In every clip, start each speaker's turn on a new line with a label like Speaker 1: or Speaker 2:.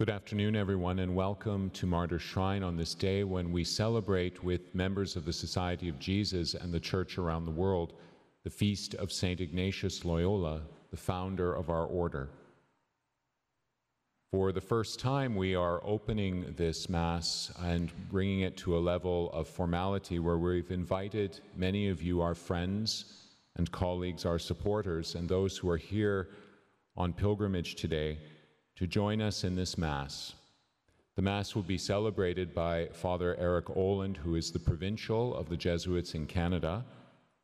Speaker 1: Good afternoon, everyone, and welcome to Martyrs Shrine on this day when we celebrate with members of the Society of Jesus and the Church around the world the feast of St. Ignatius Loyola, the founder of our order. For the first time, we are opening this Mass and bringing it to a level of formality where we've invited many of you, our friends and colleagues, our supporters, and those who are here on pilgrimage today to join us in this Mass. The Mass will be celebrated by Father Erik Oland, who is the provincial of the Jesuits in Canada,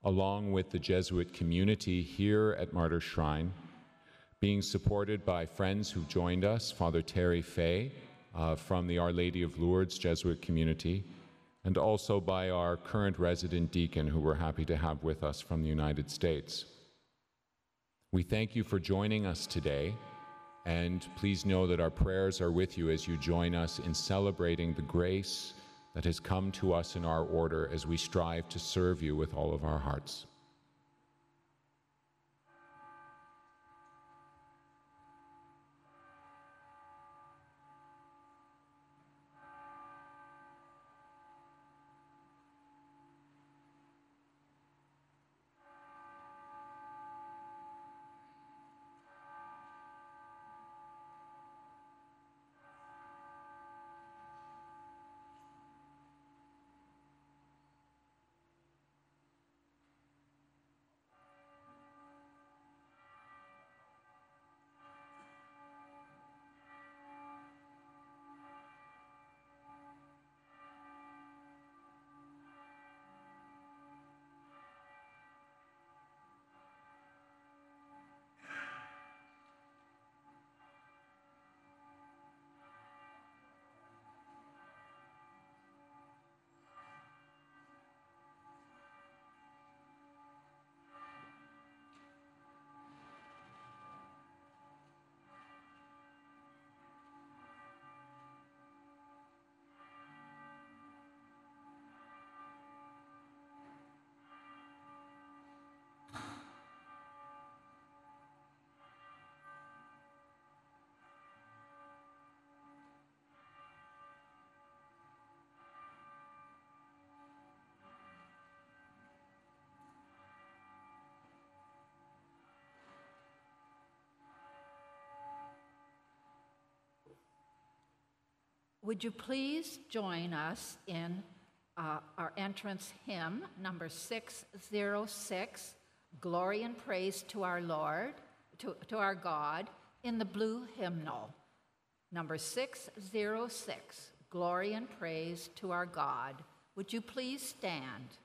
Speaker 1: along with the Jesuit community here at Martyrs Shrine, being supported by friends who joined us, Father Terry Fay uh, from the Our Lady of Lourdes Jesuit community, and also by our current resident deacon, who we're happy to have with us from the United States. We thank you for joining us today. And please know that our prayers are with you as you join us in celebrating the grace that has come to us in our order as we strive to serve you with all of our hearts.
Speaker 2: Would you please join us in uh, our entrance hymn, number 606, Glory and Praise to our Lord, to, to our God, in the blue hymnal. Number 606, Glory and Praise to our God. Would you please stand?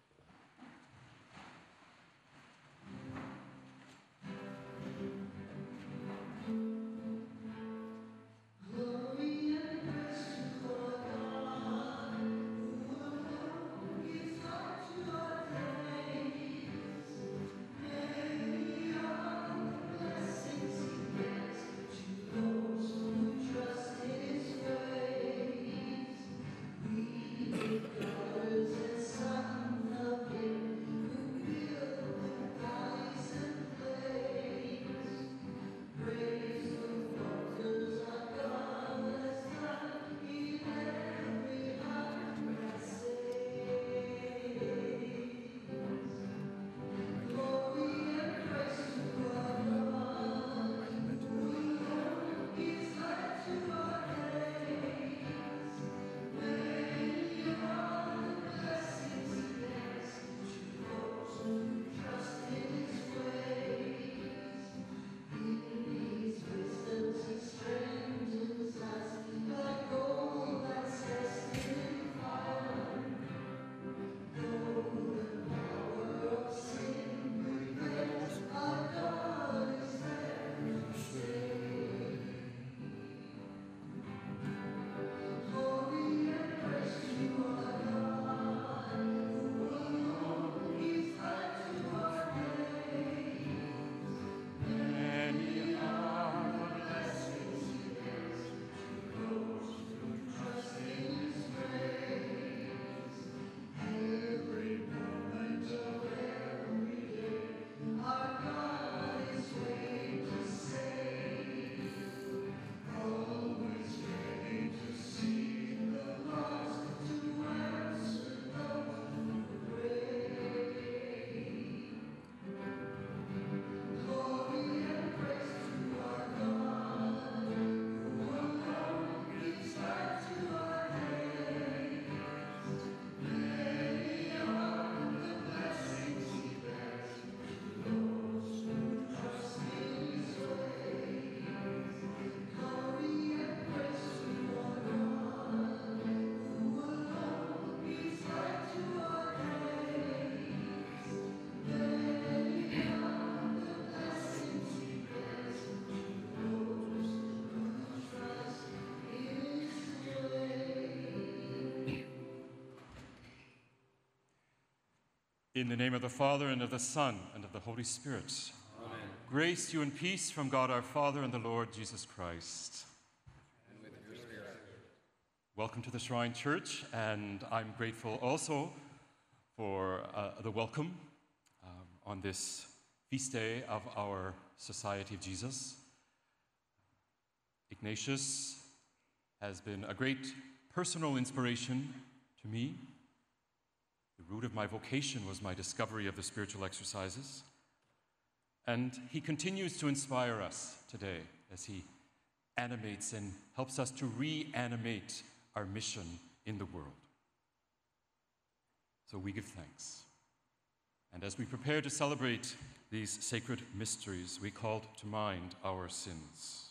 Speaker 3: In the name of the Father, and of the Son, and of the Holy Spirit. Amen. Grace to you and peace from God our Father and the Lord Jesus Christ. And with your spirit. Welcome to the Shrine Church, and I'm grateful also for uh, the welcome um, on this feast day of our Society of Jesus. Ignatius has been a great personal inspiration to me root of my vocation was my discovery of the spiritual exercises. And he continues to inspire us today as he animates and helps us to reanimate our mission in the world. So we give thanks. And as we prepare to celebrate these sacred mysteries, we call to mind our sins.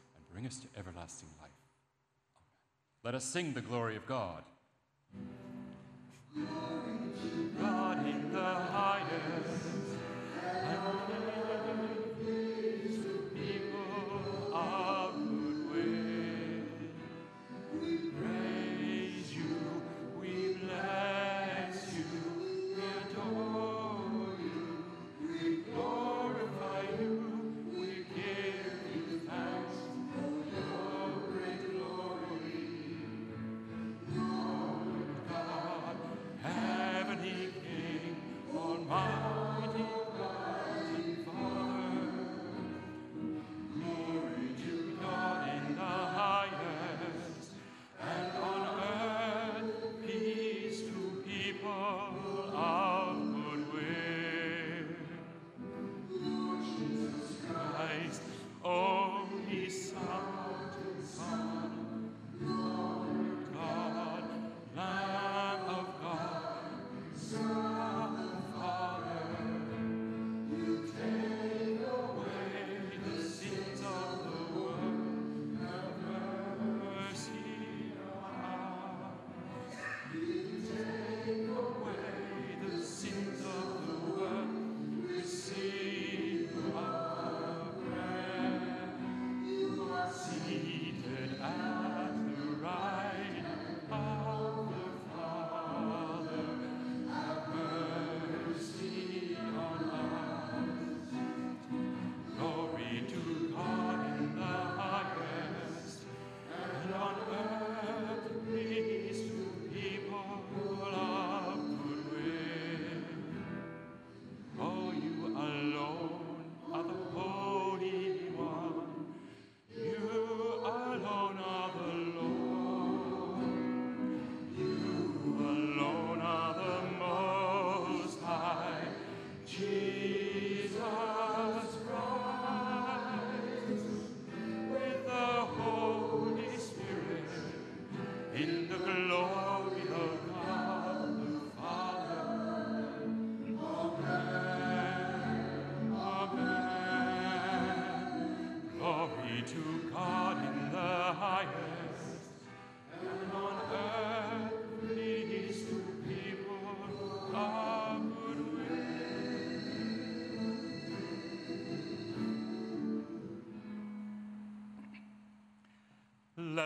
Speaker 3: bring us to everlasting life. Amen. Let us sing the glory of God. God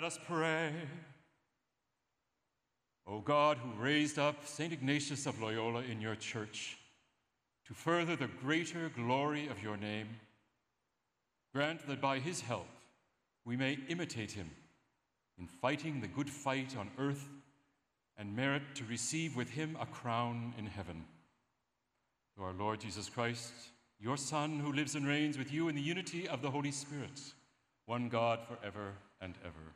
Speaker 3: us pray. O God, who raised up St. Ignatius of Loyola in your church to further the greater glory of your name, grant that by his help we may imitate him in fighting the good fight on earth and merit to receive with him a crown in heaven. Through our Lord Jesus Christ, your Son, who lives and reigns with you in the unity of the Holy Spirit, one God forever and ever.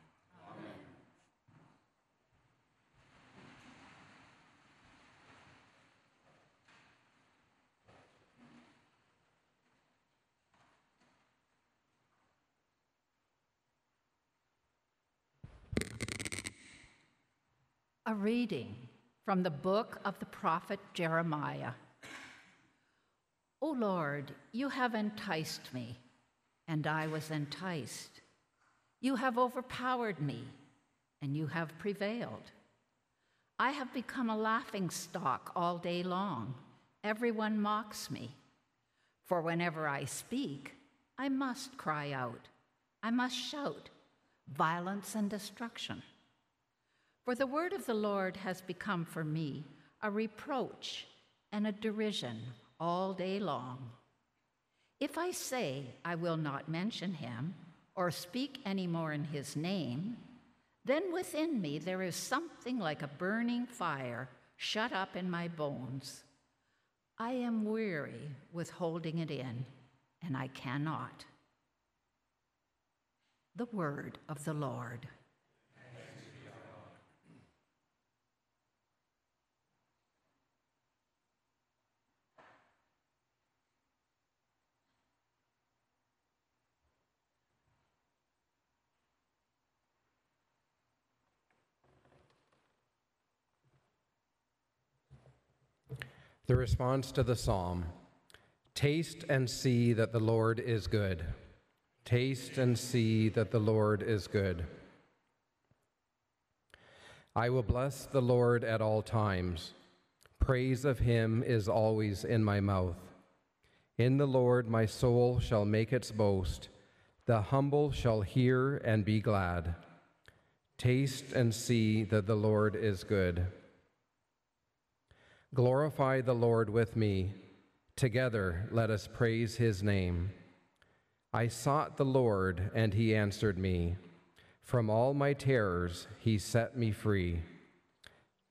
Speaker 2: A reading from the book of the prophet Jeremiah. O Lord, you have enticed me, and I was enticed. You have overpowered me, and you have prevailed. I have become a laughing stock all day long. Everyone mocks me. For whenever I speak, I must cry out. I must shout violence and destruction. For the word of the Lord has become for me a reproach and a derision all day long. If I say I will not mention him or speak any more in his name, then within me there is something like a burning fire shut up in my bones. I am weary with holding it in, and I cannot. The word of the Lord.
Speaker 4: The response to the psalm Taste and see that the Lord is good. Taste and see that the Lord is good. I will bless the Lord at all times. Praise of him is always in my mouth. In the Lord my soul shall make its boast. The humble shall hear and be glad. Taste and see that the Lord is good. Glorify the Lord with me. Together let us praise his name. I sought the Lord, and he answered me. From all my terrors he set me free.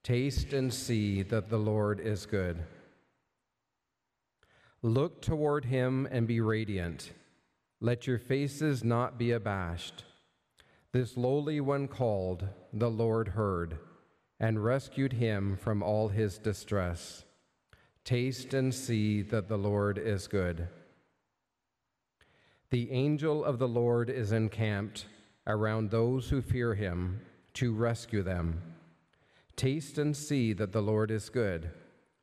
Speaker 4: Taste and see that the Lord is good. Look toward him and be radiant. Let your faces not be abashed. This lowly one called, the Lord heard and rescued him from all his distress. Taste and see that the Lord is good. The angel of the Lord is encamped around those who fear him to rescue them. Taste and see that the Lord is good.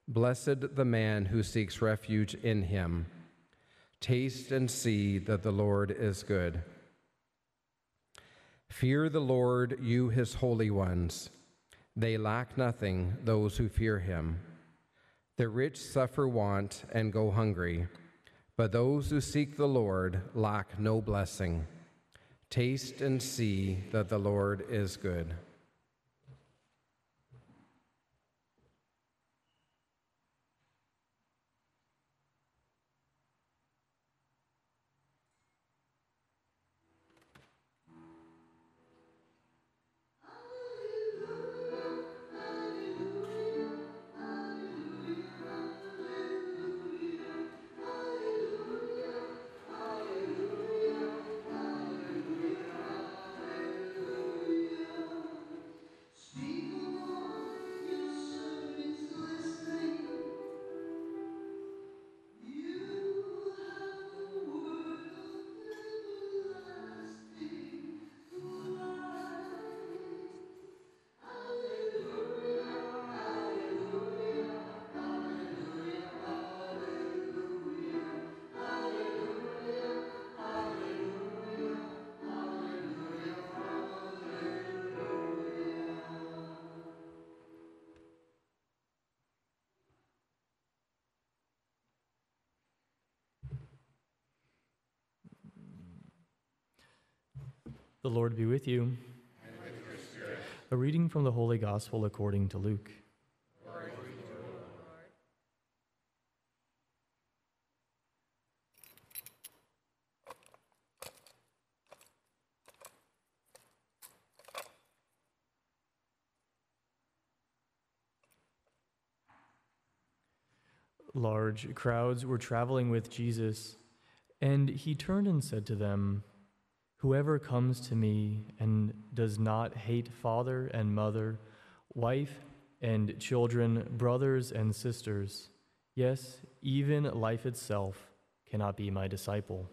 Speaker 4: Blessed the man who seeks refuge in him. Taste and see that the Lord is good. Fear the Lord, you his holy ones. They lack nothing, those who fear him. The rich suffer want and go hungry, but those who seek the Lord lack no blessing. Taste and see that the Lord is good.
Speaker 5: The Lord be with you. A reading from the Holy Gospel according to Luke. Large crowds were traveling with Jesus, and he turned and said to them, Whoever comes to me and does not hate father and mother, wife and children, brothers and sisters, yes, even life itself, cannot be my disciple.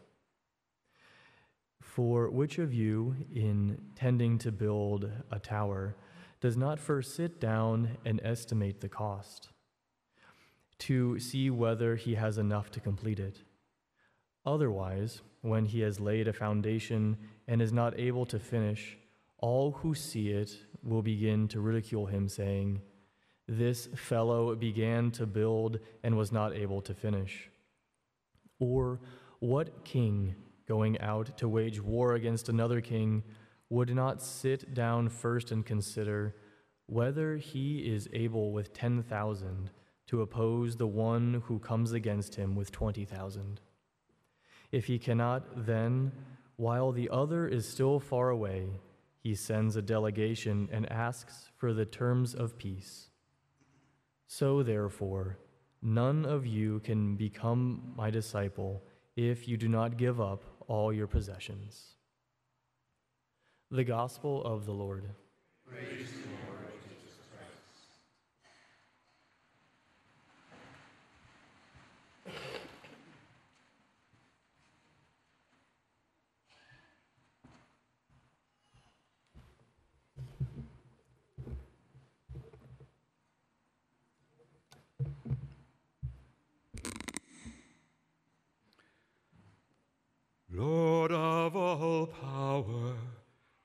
Speaker 5: For which of you, in tending to build a tower, does not first sit down and estimate the cost to see whether he has enough to complete it. Otherwise, when he has laid a foundation and is not able to finish, all who see it will begin to ridicule him, saying, This fellow began to build and was not able to finish. Or, what king, going out to wage war against another king, would not sit down first and consider whether he is able with 10,000 to oppose the one who comes against him with 20,000? If he cannot, then, while the other is still far away, he sends a delegation and asks for the terms of peace. So, therefore, none of you can become my disciple if you do not give up all your possessions. The Gospel of the Lord. Praise
Speaker 6: Lord of all power,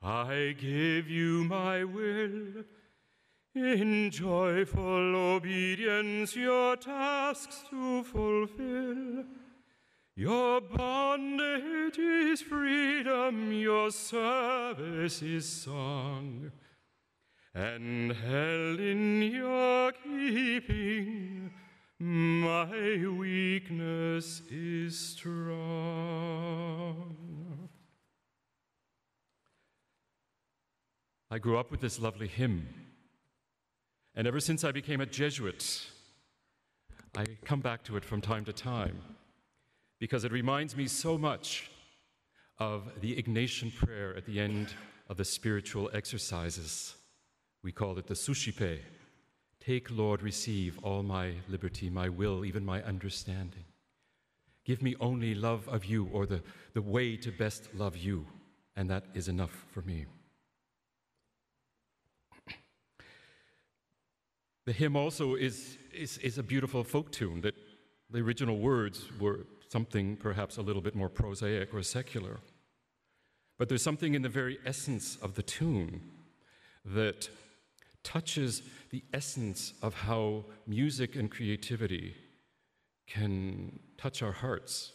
Speaker 6: I give you my will. In joyful obedience, your tasks to fulfill. Your bondage is freedom, your service is song, and held in your keeping my weakness is strong.
Speaker 3: I grew up with this lovely hymn, and ever since I became a Jesuit, I come back to it from time to time because it reminds me so much of the Ignatian prayer at the end of the spiritual exercises. We call it the Suscipe. Take, Lord, receive all my liberty, my will, even my understanding. Give me only love of you or the, the way to best love you, and that is enough for me. The hymn also is, is, is a beautiful folk tune that the original words were something perhaps a little bit more prosaic or secular. But there's something in the very essence of the tune that touches the essence of how music and creativity can touch our hearts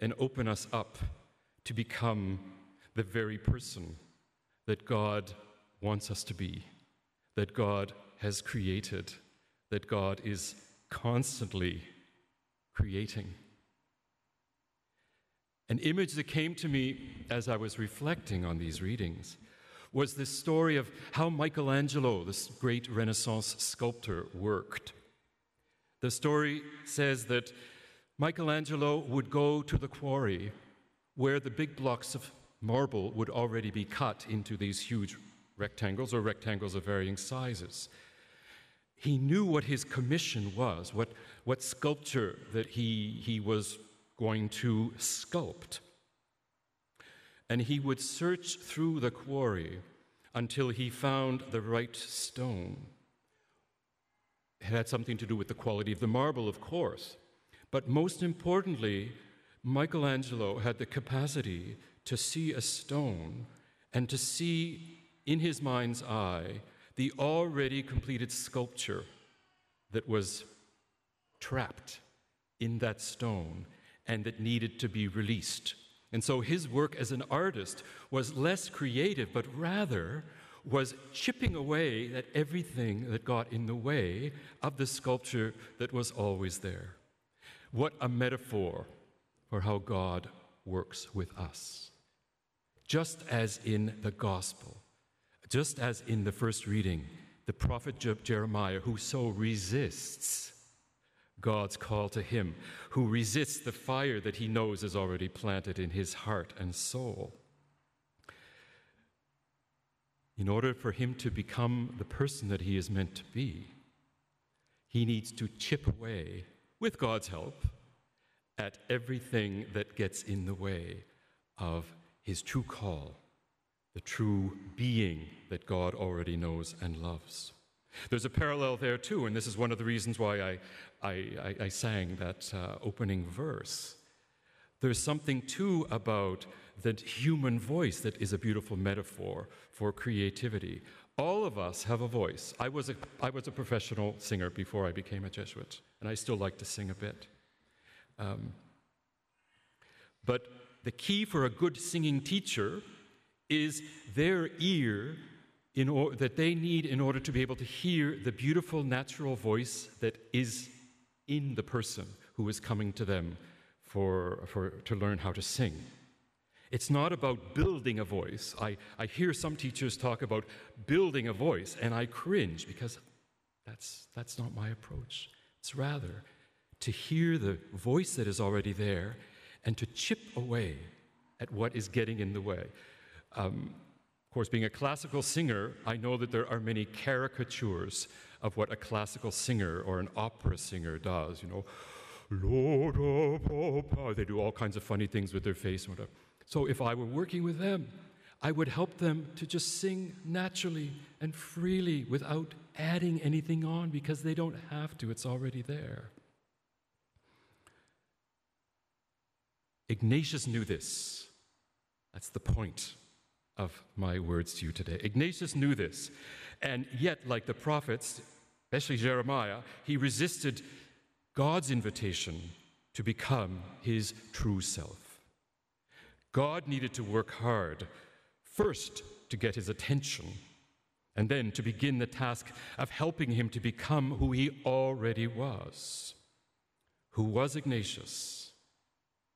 Speaker 3: and open us up to become the very person that God wants us to be, that God has created, that God is constantly creating. An image that came to me as I was reflecting on these readings was this story of how Michelangelo, this great Renaissance sculptor, worked. The story says that Michelangelo would go to the quarry where the big blocks of marble would already be cut into these huge rectangles or rectangles of varying sizes. He knew what his commission was, what, what sculpture that he, he was going to sculpt and he would search through the quarry until he found the right stone. It had something to do with the quality of the marble, of course, but most importantly, Michelangelo had the capacity to see a stone and to see in his mind's eye the already completed sculpture that was trapped in that stone and that needed to be released and so his work as an artist was less creative, but rather was chipping away at everything that got in the way of the sculpture that was always there. What a metaphor for how God works with us. Just as in the gospel, just as in the first reading, the prophet Jeremiah, who so resists God's call to him, who resists the fire that he knows is already planted in his heart and soul. In order for him to become the person that he is meant to be, he needs to chip away, with God's help, at everything that gets in the way of his true call, the true being that God already knows and loves. There's a parallel there too, and this is one of the reasons why I, I, I, sang that uh, opening verse. There's something too about the human voice that is a beautiful metaphor for creativity. All of us have a voice. I was a, I was a professional singer before I became a Jesuit, and I still like to sing a bit. Um, but the key for a good singing teacher is their ear or, that they need in order to be able to hear the beautiful natural voice that is in the person who is coming to them for, for, to learn how to sing. It's not about building a voice. I, I hear some teachers talk about building a voice, and I cringe because that's, that's not my approach. It's rather to hear the voice that is already there and to chip away at what is getting in the way. Um, course, being a classical singer, I know that there are many caricatures of what a classical singer or an opera singer does. You know, Lord of all oh, They do all kinds of funny things with their face and whatever. So if I were working with them, I would help them to just sing naturally and freely without adding anything on because they don't have to, it's already there. Ignatius knew this. That's the point of my words to you today. Ignatius knew this, and yet, like the prophets, especially Jeremiah, he resisted God's invitation to become his true self. God needed to work hard, first to get his attention, and then to begin the task of helping him to become who he already was. Who was Ignatius?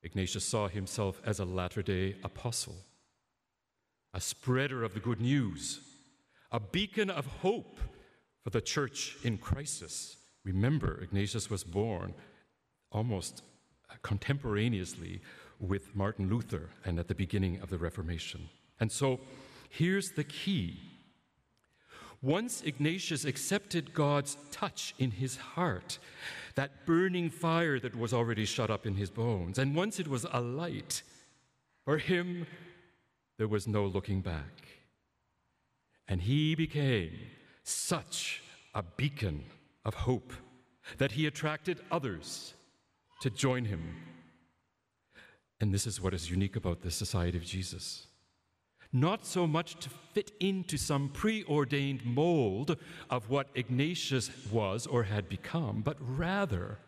Speaker 3: Ignatius saw himself as a latter day apostle a spreader of the good news, a beacon of hope for the church in crisis. Remember, Ignatius was born almost contemporaneously with Martin Luther and at the beginning of the Reformation. And so here's the key. Once Ignatius accepted God's touch in his heart, that burning fire that was already shut up in his bones, and once it was alight, for him there was no looking back. And he became such a beacon of hope that he attracted others to join him. And this is what is unique about the Society of Jesus. Not so much to fit into some preordained mold of what Ignatius was or had become, but rather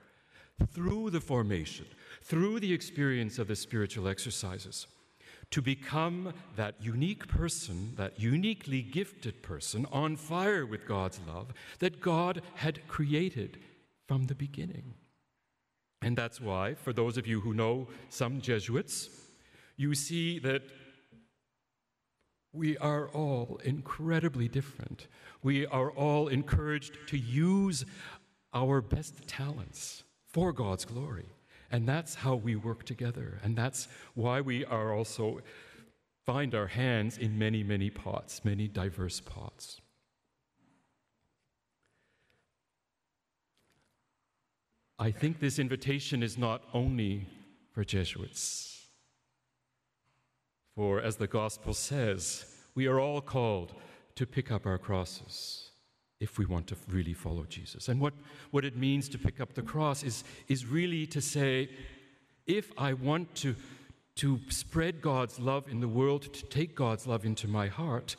Speaker 3: through the formation, through the experience of the spiritual exercises, to become that unique person, that uniquely gifted person on fire with God's love that God had created from the beginning. And that's why, for those of you who know some Jesuits, you see that we are all incredibly different. We are all encouraged to use our best talents for God's glory. And that's how we work together. And that's why we are also find our hands in many, many pots, many diverse pots. I think this invitation is not only for Jesuits. For as the gospel says, we are all called to pick up our crosses if we want to really follow Jesus. And what, what it means to pick up the cross is, is really to say, if I want to, to spread God's love in the world, to take God's love into my heart,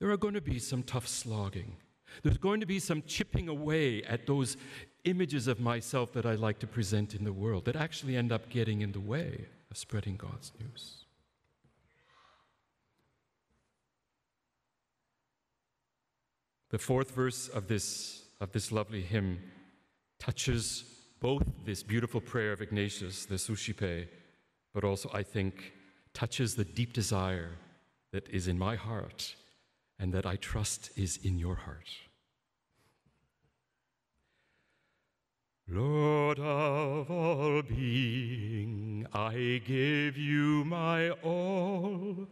Speaker 3: there are going to be some tough slogging. There's going to be some chipping away at those images of myself that I like to present in the world that actually end up getting in the way of spreading God's news. The fourth verse of this, of this lovely hymn touches both this beautiful prayer of Ignatius, the Suscipe, but also, I think, touches the deep desire that is in my heart and that I trust is in your heart. Lord of all being, I give you my all.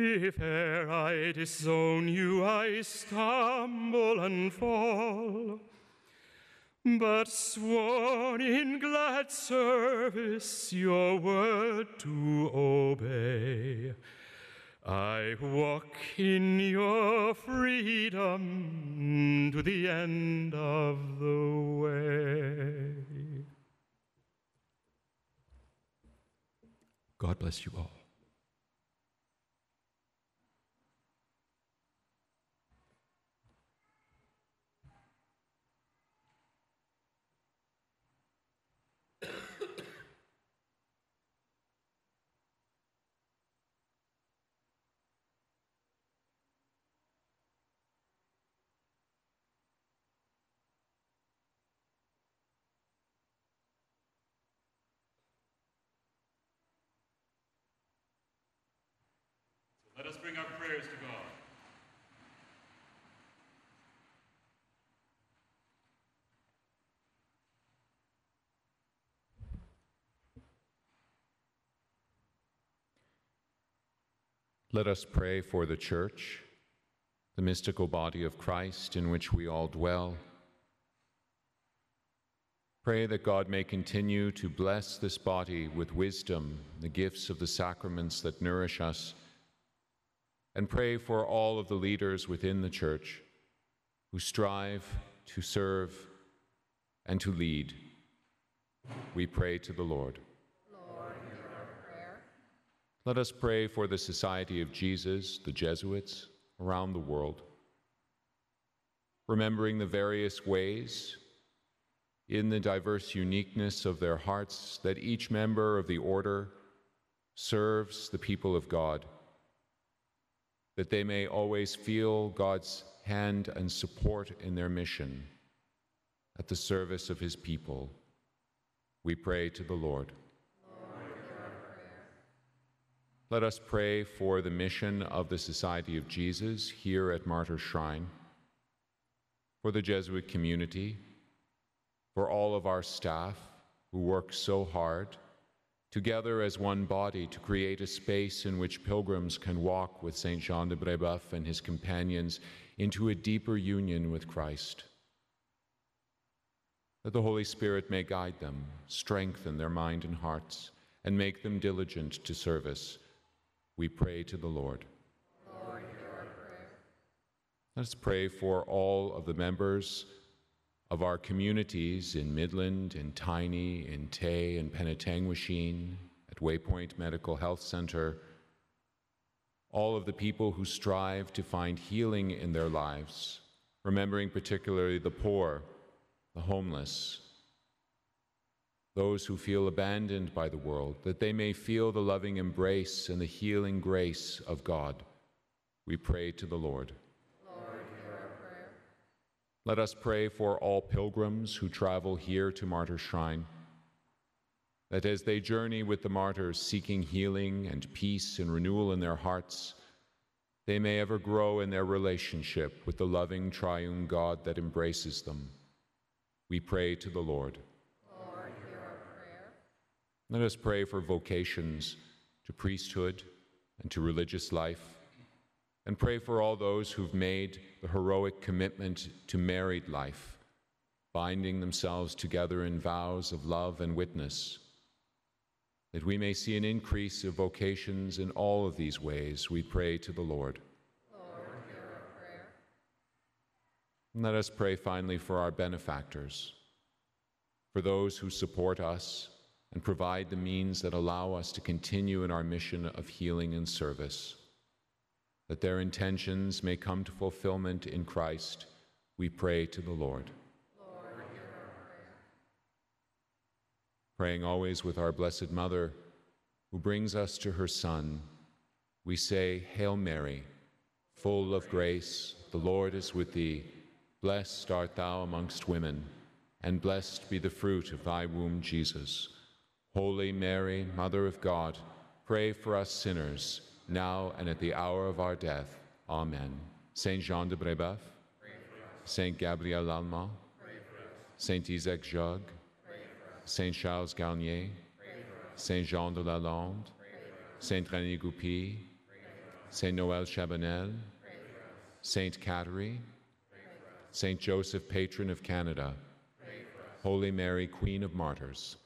Speaker 3: If e'er I disown you, I stumble and fall. But sworn in glad service your word to obey,
Speaker 6: I walk in your freedom to the end of the way. God bless you all. Bring our prayers to God.
Speaker 1: Let us pray for the Church, the mystical body of Christ in which we all dwell. Pray that God may continue to bless this body with wisdom, the gifts of the sacraments that nourish us, and pray for all of the leaders within the Church who strive to serve and to lead. We pray to the Lord. Let us pray for the Society of Jesus, the Jesuits, around the world, remembering the various ways in the diverse uniqueness of their hearts that each member of the order serves the people of God, that they may always feel God's hand and support in their mission at the service of his people. We pray to the Lord. Let us pray for the mission of the Society of Jesus here at Martyr Shrine, for the Jesuit community, for all of our staff who work so hard together as one body to create a space in which pilgrims can walk with St. Jean de Brebeuf and his companions into a deeper union with Christ. That the Holy Spirit may guide them, strengthen their mind and hearts, and make them diligent to service we pray to the Lord.
Speaker 2: Lord,
Speaker 1: Let us pray for all of the members of our communities in Midland, in Tiny, in Tay, in Penetanguishene, at Waypoint Medical Health Center, all of the people who strive to find healing in their lives, remembering particularly the poor, the homeless, those who feel abandoned by the world, that they may feel the loving embrace and the healing grace of God. We pray to the Lord. Let us pray for all pilgrims who travel here to Martyr Shrine, that as they journey with the martyrs seeking healing and peace and renewal in their hearts, they may ever grow in their relationship with the loving triune God that embraces them. We pray to the Lord. Let us pray for vocations to priesthood and to religious life, and pray for all those who've made the heroic commitment to married life, binding themselves together in vows of love and witness. That we may see an increase of vocations in all of these ways, we pray to the Lord. Let us pray finally for our benefactors, for those who support us and provide the means that allow us to continue in our mission of healing and service. That their intentions may come to fulfillment in Christ, we pray to the Lord.
Speaker 2: Lord.
Speaker 1: Praying always with our Blessed Mother, who brings us to her Son, we say, Hail Mary, full of grace, the Lord is with thee. Blessed art thou amongst women, and blessed be the fruit of thy womb, Jesus. Holy Mary, Mother of God, pray for us sinners, now and at the hour of our death. Amen. Saint Jean de Brebeuf, Saint Gabriel Lallemant, Saint Isaac Jogues, Saint Charles Garnier, Saint Jean de Lalande, Saint René Goupil, Saint Noël Chabanel, Saint Catherine, Saint Joseph, patron of Canada, Holy Mary, Queen of Martyrs.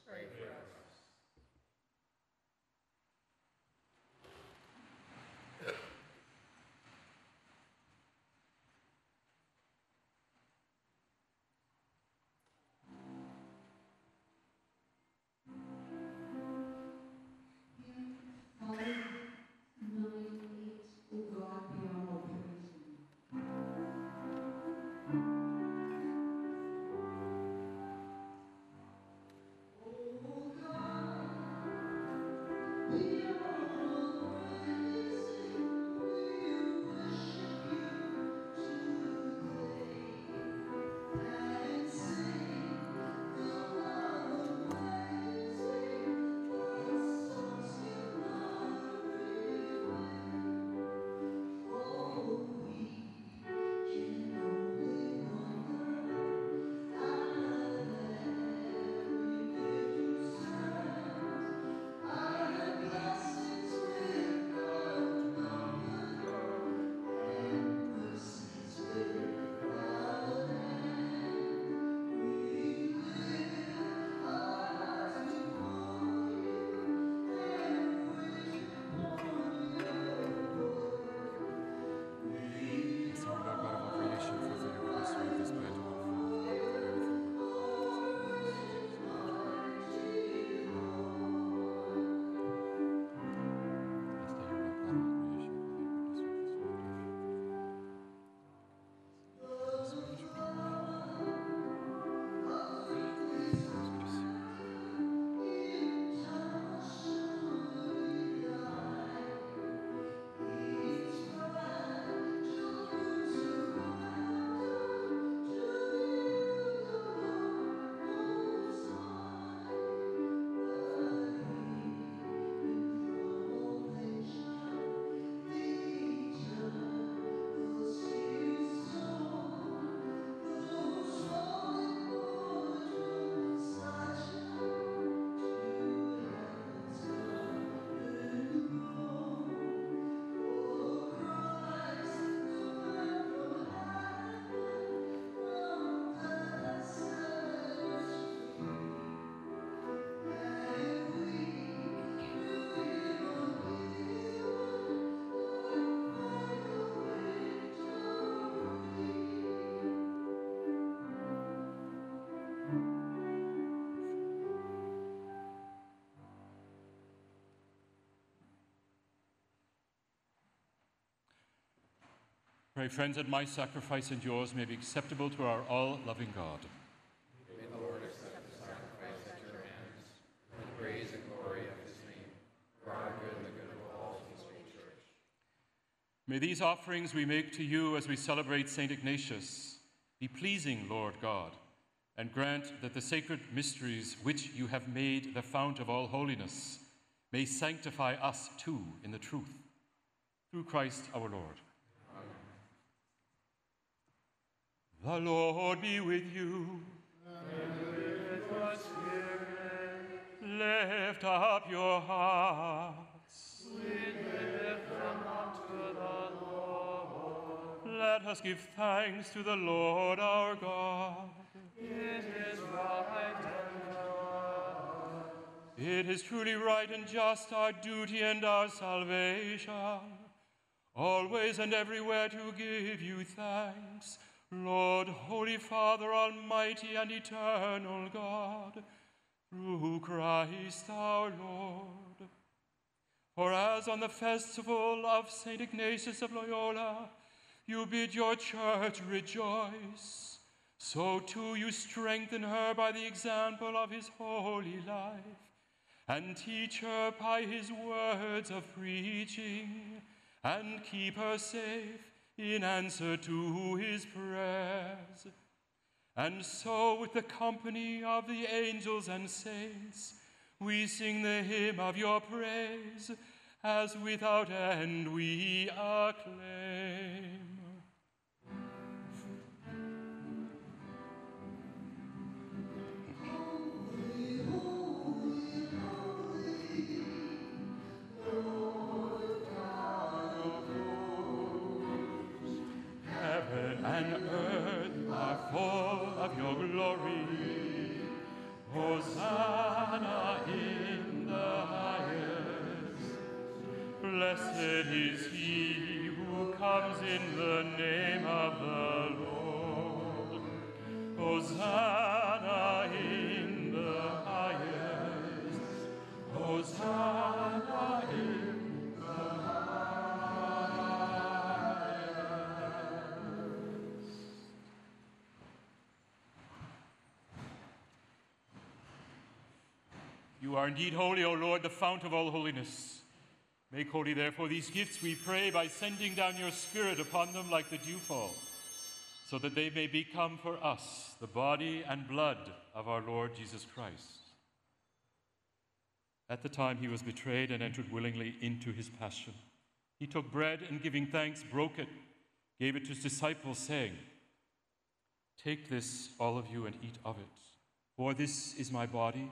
Speaker 3: Pray, friends, that my sacrifice and yours may be acceptable to our all loving God.
Speaker 4: May the Lord accept the sacrifice at your hands, for the praise and glory of his name, for our good and the good of all his holy church.
Speaker 3: May these offerings we make to you as we celebrate St. Ignatius be pleasing, Lord God, and grant that the sacred mysteries which you have made the fount of all holiness may sanctify us too in the truth. Through Christ our Lord. The Lord be with you. With. Lift up your hearts. Up. Let us give thanks to the Lord our God. It is right and just. It is truly right and just, our duty and our salvation, always and everywhere to give you thanks Lord, Holy Father, Almighty and Eternal God, through Christ our Lord. For as on the festival of St. Ignatius of Loyola, you bid your church rejoice, so too you strengthen her by the example of his holy life, and teach her by his words of preaching, and keep her safe in answer to his prayers. And so, with the company of the angels and saints, we sing the hymn of your praise, as without end we acclaim. glory. Hosanna in the highest. Blessed is he who comes in the name of the Lord. Hosanna in the highest. Hosanna. You are indeed holy, O Lord, the fount of all holiness. Make holy, therefore, these gifts, we pray, by sending down your Spirit upon them like the dewfall, so that they may become for us the body and blood of our Lord Jesus Christ. At the time he was betrayed and entered willingly into his passion, he took bread and giving thanks, broke it, gave it to his disciples, saying, Take this, all of you, and eat of it, for this is my body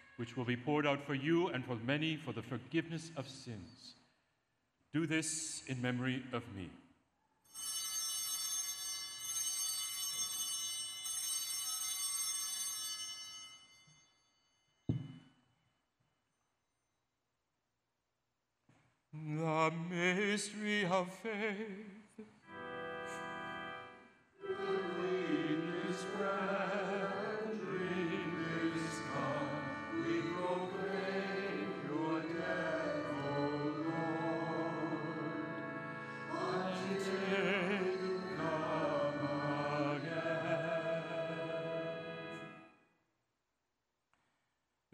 Speaker 3: which will be poured out for you and for many for the forgiveness of sins. Do this in memory of me. The mystery of faith.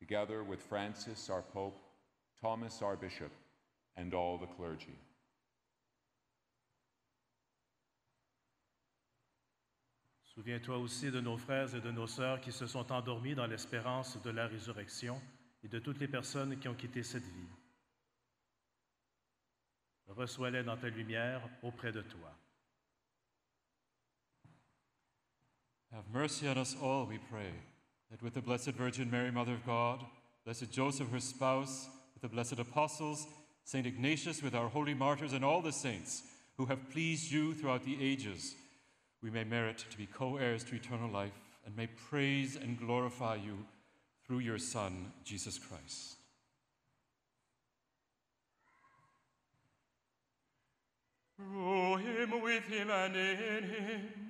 Speaker 1: together with Francis, our Pope, Thomas, our Bishop, and all the clergy.
Speaker 7: Souviens-toi aussi de nos frères et de nos sœurs qui se sont endormis dans l'espérance de la résurrection et de toutes les personnes qui ont quitté cette vie. Reçois-les dans ta lumière auprès de toi.
Speaker 3: Have mercy on us all, we pray, that with the Blessed Virgin Mary, Mother of God, Blessed Joseph, her spouse, with the blessed apostles, St. Ignatius, with our holy martyrs, and all the saints who have pleased you throughout the ages, we may merit to be co heirs to eternal life and may praise and glorify you through your Son, Jesus Christ. Through him, with him, and in him,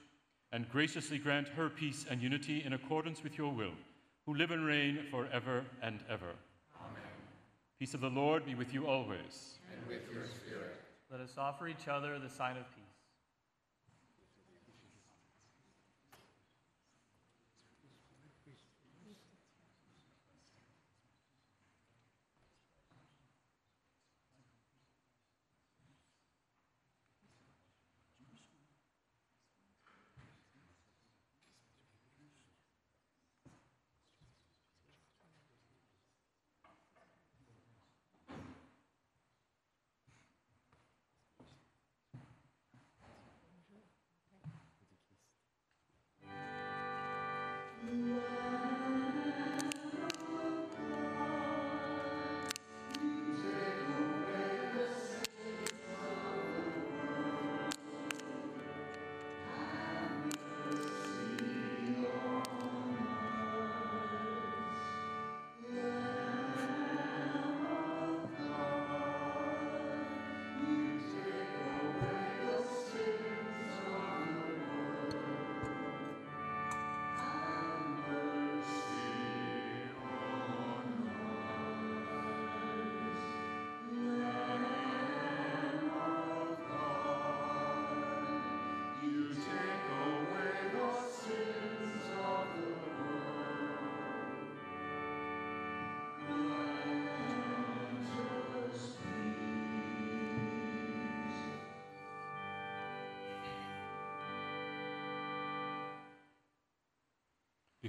Speaker 3: and graciously grant her peace and unity in accordance with your will, who live and reign forever and ever. Amen. Peace of the Lord be with you always. And with your spirit.
Speaker 8: Let us offer each other the sign of peace.
Speaker 3: you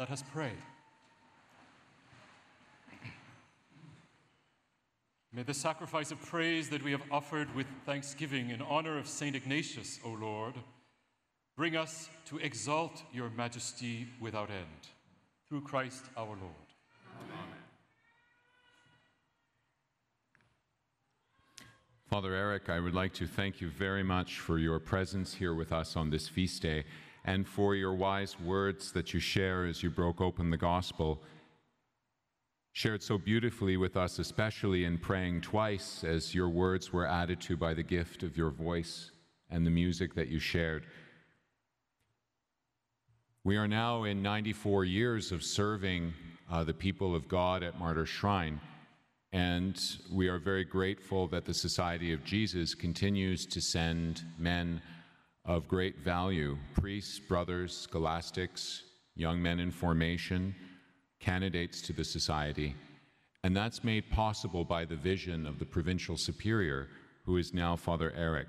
Speaker 3: Let us pray. May the sacrifice of praise that we have offered with thanksgiving in honor of St. Ignatius, O Lord, bring us to exalt your majesty without end. Through Christ our Lord. Amen.
Speaker 1: Father Erik, I would like to thank you very much for your presence here with us on this feast day and for your wise words that you share as you broke open the gospel shared so beautifully with us, especially in praying twice as your words were added to by the gift of your voice and the music that you shared. We are now in 94 years of serving uh, the people of God at Martyr Shrine, and we are very grateful that the Society of Jesus continues to send men of great value priests, brothers, scholastics, young men in formation candidates to the society, and that's made possible by the vision of the provincial superior, who is now Father Erik.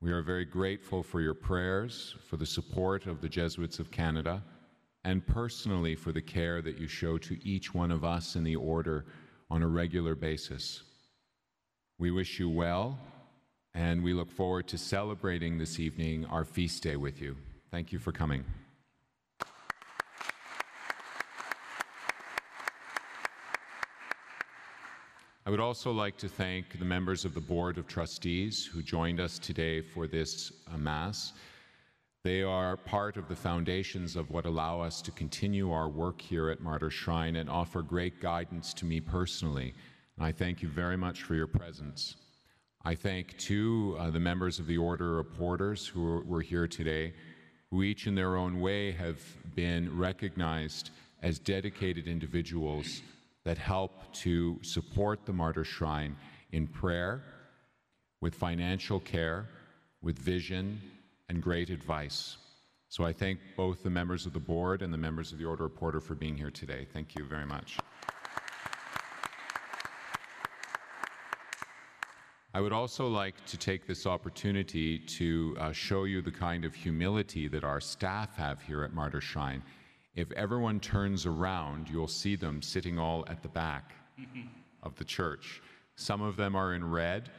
Speaker 1: We are very grateful for your prayers, for the support of the Jesuits of Canada, and personally for the care that you show to each one of us in the order on a regular basis. We wish you well, and we look forward to celebrating this evening our feast day with you. Thank you for coming. I would also like to thank the members of the Board of Trustees who joined us today for this uh, Mass. They are part of the foundations of what allow us to continue our work here at Martyr Shrine and offer great guidance to me personally. And I thank you very much for your presence. I thank, too, uh, the members of the Order of Porters who were here today, who each in their own way have been recognized as dedicated individuals that help to support the Martyr Shrine in prayer, with financial care, with vision, and great advice. So I thank both the members of the board and the members of the Order of Porter for being here today. Thank you very much. I would also like to take this opportunity to uh, show you the kind of humility that our staff have here at Martyr Shrine if everyone turns around, you'll see them sitting all at the back of the church. Some of them are in red.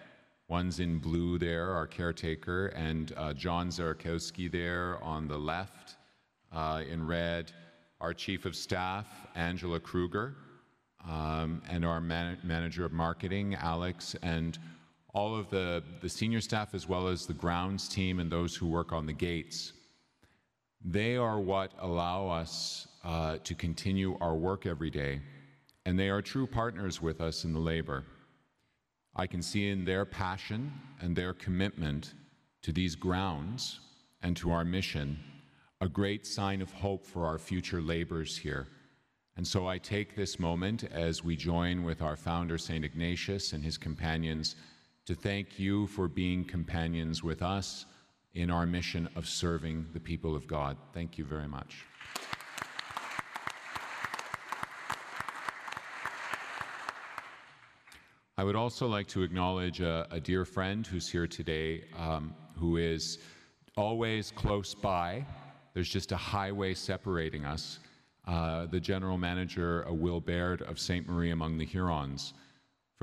Speaker 1: One's in blue there, our caretaker, and uh, John Zarakowski there on the left uh, in red. Our chief of staff, Angela Kruger, um, and our man- manager of marketing, Alex, and all of the, the senior staff, as well as the grounds team and those who work on the gates. They are what allow us uh, to continue our work every day, and they are true partners with us in the labor. I can see in their passion and their commitment to these grounds and to our mission a great sign of hope for our future labors here. And so I take this moment as we join with our founder, St. Ignatius, and his companions to thank you for being companions with us in our mission of serving the people of God. Thank you very much. I would also like to acknowledge a, a dear friend who's here today, um, who is always close by. There's just a highway separating us. Uh, the general manager, uh, Will Baird of St. Marie among the Hurons.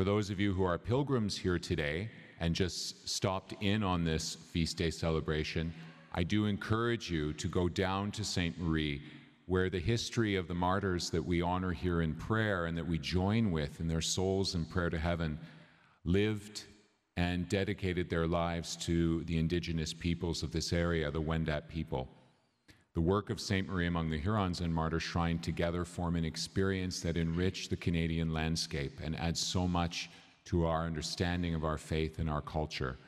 Speaker 1: For those of you who are pilgrims here today, and just stopped in on this feast day celebration, I do encourage you to go down to St. Marie, where the history of the martyrs that we honor here in prayer and that we join with in their souls in prayer to heaven lived and dedicated their lives to the indigenous peoples of this area, the Wendat people. The work of St. Marie among the Hurons and Martyr Shrine together form an experience that enrich the Canadian landscape and adds so much to our understanding of our faith and our culture.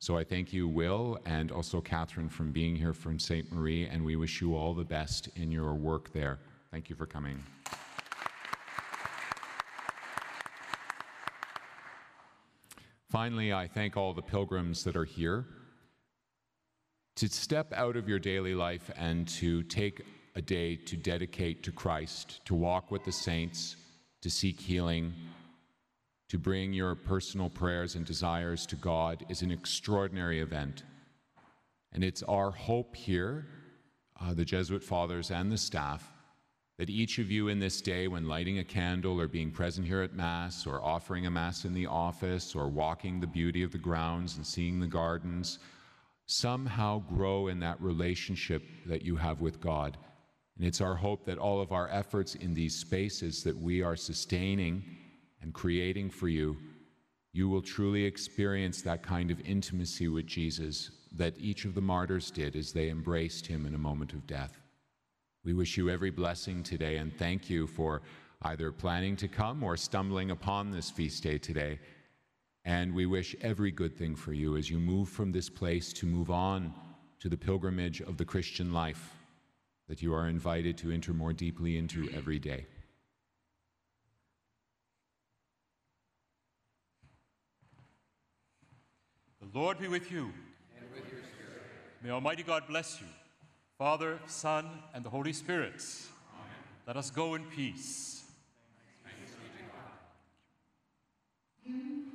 Speaker 1: So I thank you, Will, and also Catherine, from being here from St. Marie, and we wish you all the best in your work there. Thank you for coming. Finally, I thank all the pilgrims that are here. To step out of your daily life and to take a day to dedicate to Christ, to walk with the saints, to seek healing, to bring your personal prayers and desires to God is an extraordinary event. And it's our hope here, uh, the Jesuit fathers and the staff, that each of you in this day, when lighting a candle or being present here at Mass or offering a Mass in the office or walking the beauty of the grounds and seeing the gardens, somehow grow in that relationship that you have with God. And it's our hope that all of our efforts in these spaces that we are sustaining and creating for you, you will truly experience that kind of intimacy with Jesus that each of the martyrs did as they embraced him in a moment of death. We wish you every blessing today and thank you for either planning to come or stumbling upon this feast day today. And we wish every good thing for you as you move from this place to move on to the pilgrimage of the Christian life that you are invited to enter more deeply into every day.
Speaker 3: The Lord be with you. And with your spirit. May Almighty God bless you, Father, Son, and the Holy Spirit. Amen. Let us go in peace. Thanks. Thanks